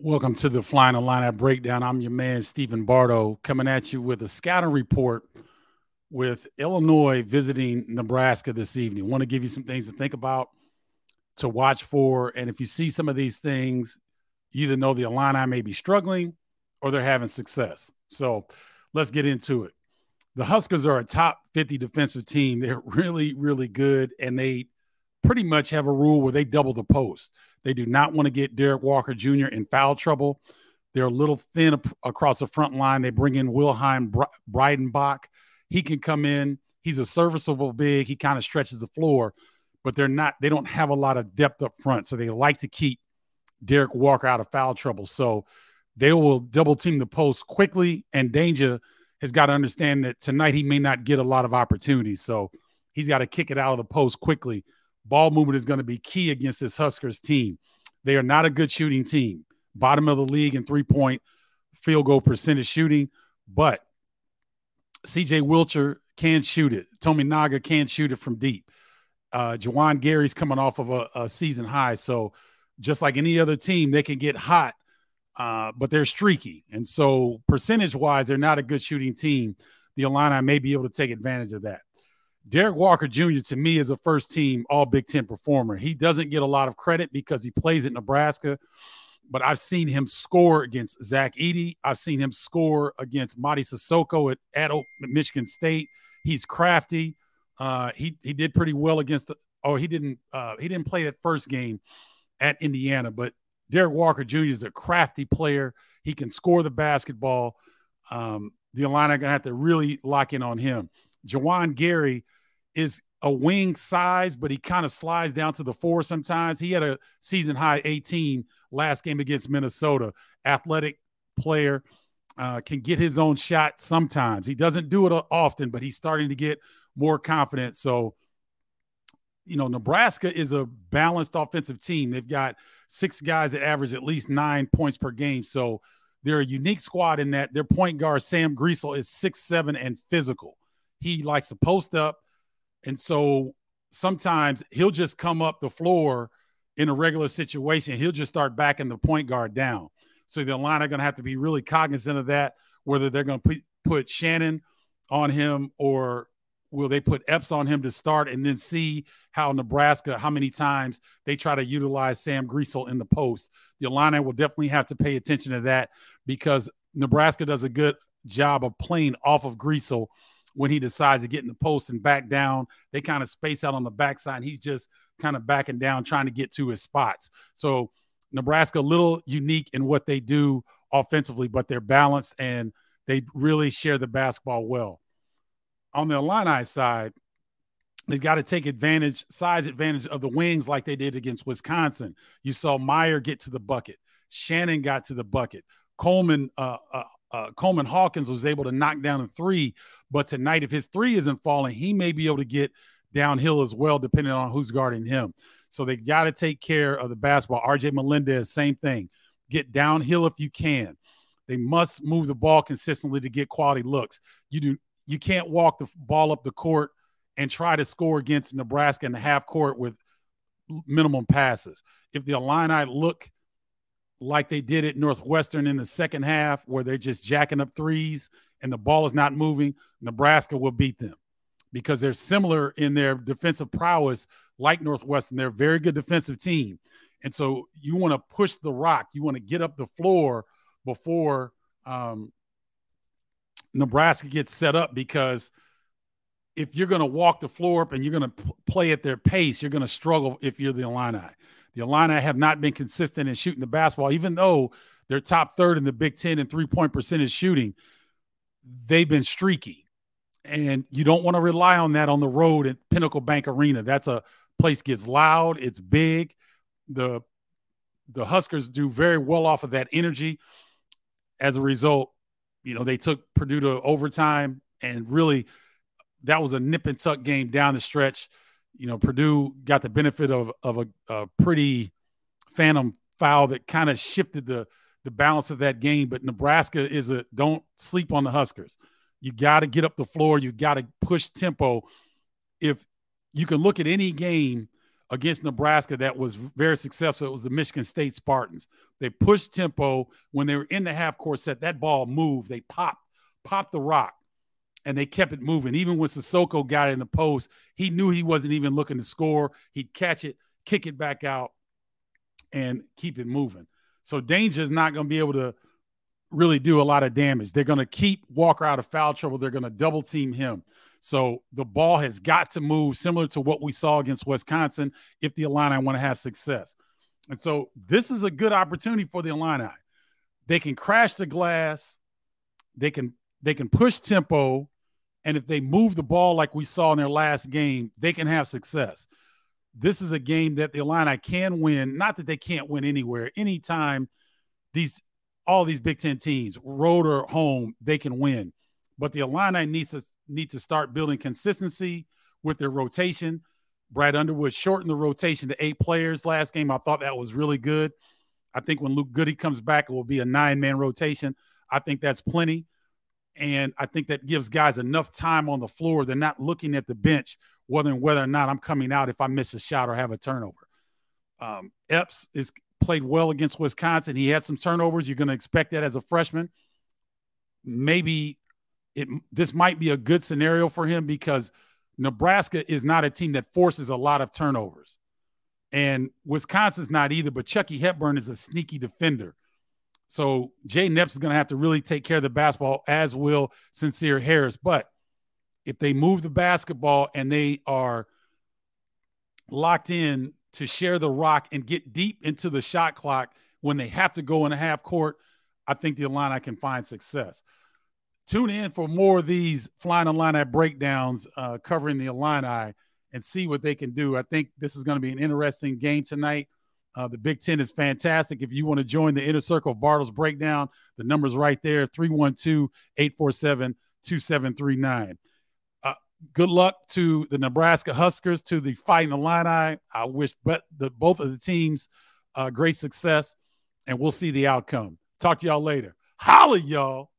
Welcome to the Flying Illini Breakdown. I'm your man, Stephen Bardo, coming at you with a scouting report with Illinois visiting Nebraska this evening. Want to give you some things to think about, to watch for. And if you see some of these things, you either know the Illini may be struggling or they're having success. So let's get into it. The Huskers are a top 50 defensive team. They're really, really good, and they pretty much have a rule where they double the post. They do not want to get Derrick Walker Jr. in foul trouble. They're a little thin across the front line. They bring in Wilhelm Breidenbach. He can come in. He's a serviceable big. He kind of stretches the floor, but they're not, they don't have a lot of depth up front. So they like to keep Derrick Walker out of foul trouble. So they will double team the post quickly. And Dainja has got to understand that tonight he may not get a lot of opportunities. So he's got to kick it out of the post quickly ball movement is going to be key against this Huskers team. They are not a good shooting team, bottom of the league in three point field goal percentage shooting, but CJ Wilcher can shoot it. Tominaga can shoot it from deep. Uh, Juwan Gary's coming off of a, a, season high. So just like any other team, they can get hot, uh, but they're streaky. And so percentage wise, they're not a good shooting team. The Illini may be able to take advantage of that. Derrick Walker Jr. to me is a first team All Big Ten performer. He doesn't get a lot of credit because he plays at Nebraska, but I've seen him score against Zach Edey. I've seen him score against Mady Sissoko at, at Michigan State. He's crafty. Uh, he he did pretty well against the. Oh, he didn't. Uh, he didn't play that first game at Indiana, but Derrick Walker Jr. is a crafty player. He can score the basketball. Um, the Illini are going to have to really lock in on him. Juwan Gary is a wing size, but he kind of slides down to the four sometimes. He had a season high 18 last game against Minnesota. Athletic player uh, can get his own shot sometimes. He doesn't do it often, but he's starting to get more confident. So, you know, Nebraska is a balanced offensive team. They've got six guys that average at least nine points per game. So they're a unique squad in that their point guard, Sam Griesel, is six seven and physical. He likes to post up and so sometimes he'll just come up the floor in a regular situation. He'll just start backing the point guard down. So the line are going to have to be really cognizant of that, whether they're going to put, Shannon on him or will they put Epps on him to start and then see how Nebraska, how many times they try to utilize Sam Griesel in the post. The Illini will definitely have to pay attention to that because Nebraska does a good job of playing off of Griesel when he decides to get in the post and back down. They kind of space out on the backside. He's just kind of backing down, trying to get to his spots. So Nebraska a little unique in what they do offensively, but they're balanced and they really share the basketball well. On the Illini side, they've got to take advantage, size advantage of the wings like they did against Wisconsin. You saw Mayer get to the bucket. Shannon got to the bucket. Coleman, uh, uh, uh, Coleman Hawkins was able to knock down a three but tonight, if his three isn't falling, he may be able to get downhill as well, depending on who's guarding him. So they got to take care of the basketball. RJ Melendez, same thing. Get downhill if you can. They must move the ball consistently to get quality looks. You do you can't walk the ball up the court and try to score against Nebraska in the half court with minimum passes. If the Illini look like they did at Northwestern in the second half, where they're just jacking up threes and the ball is not moving, Nebraska will beat them because they're similar in their defensive prowess, like Northwestern. They're a very good defensive team. And so you want to push the rock, you want to get up the floor before um, Nebraska gets set up because if you're going to walk the floor up and you're going to p- play at their pace, you're going to struggle if you're the Illini. The Illini have not been consistent in shooting the basketball, even though they're top third in the Big Ten in three point percentage shooting they've been streaky. And you don't want to rely on that on the road at Pinnacle Bank Arena. That's a place gets loud, it's big. The the Huskers do very well off of that energy. As a result, you know, they took Purdue to overtime and really that was a nip and tuck game down the stretch. You know, Purdue got the benefit of of a, a pretty phantom foul that kind of shifted the the balance of that game. But Nebraska is a don't sleep on the Huskers. You got to get up the floor. You got to push tempo. If you can look at any game against Nebraska that was very successful. It was the Michigan State Spartans. They pushed tempo when they were in the half court set. That ball moved. They popped, popped the rock, and they kept it moving. Even when Sissoko got in the post, he knew he wasn't even looking to score. He'd catch it, kick it back out, and keep it moving. So Dainja is not going to be able to really do a lot of damage. They're going to keep Walker out of foul trouble. They're going to double team him. So the ball has got to move similar to what we saw against Wisconsin if the Illini want to have success. And so this is a good opportunity for the Illini. They can crash the glass, they can they can push tempo, and if they move the ball like we saw in their last game, they can have success. This is a game that the Illini can win. Not that they can't win anywhere. Anytime these all these Big Ten teams, road or home, they can win. But the Illini needs to need to start building consistency with their rotation. Brad Underwood shortened the rotation to eight players last game. I thought that was really good. I think when Luke Goode comes back, it will be a nine man rotation. I think that's plenty. And I think that gives guys enough time on the floor. They're not looking at the bench, whether whether or not I'm coming out if I miss a shot or have a turnover. Um, Epps is played well against Wisconsin. He had some turnovers. You're going to expect that as a freshman. Maybe it this might be a good scenario for him because Nebraska is not a team that forces a lot of turnovers. And Wisconsin's not either, but Chucky Hepburn is a sneaky defender. So Jay Epps is going to have to really take care of the basketball, as will Sencire Harris. But if they move the basketball and they are locked in to share the rock and get deep into the shot clock when they have to go in a half court, I think the Illini can find success tune in for more of these flying Illini breakdowns uh, covering the Illini and see what they can do. I think this is going to be an interesting game tonight. Uh, the Big Ten is fantastic. If you want to join the inner circle of Bardo's breakdown, the number's right there 312 847 2739. Good luck to the Nebraska Huskers, to the Fighting Illini. I wish but the, both of the teams uh, great success, and we'll see the outcome. Talk to y'all later. Holla, y'all.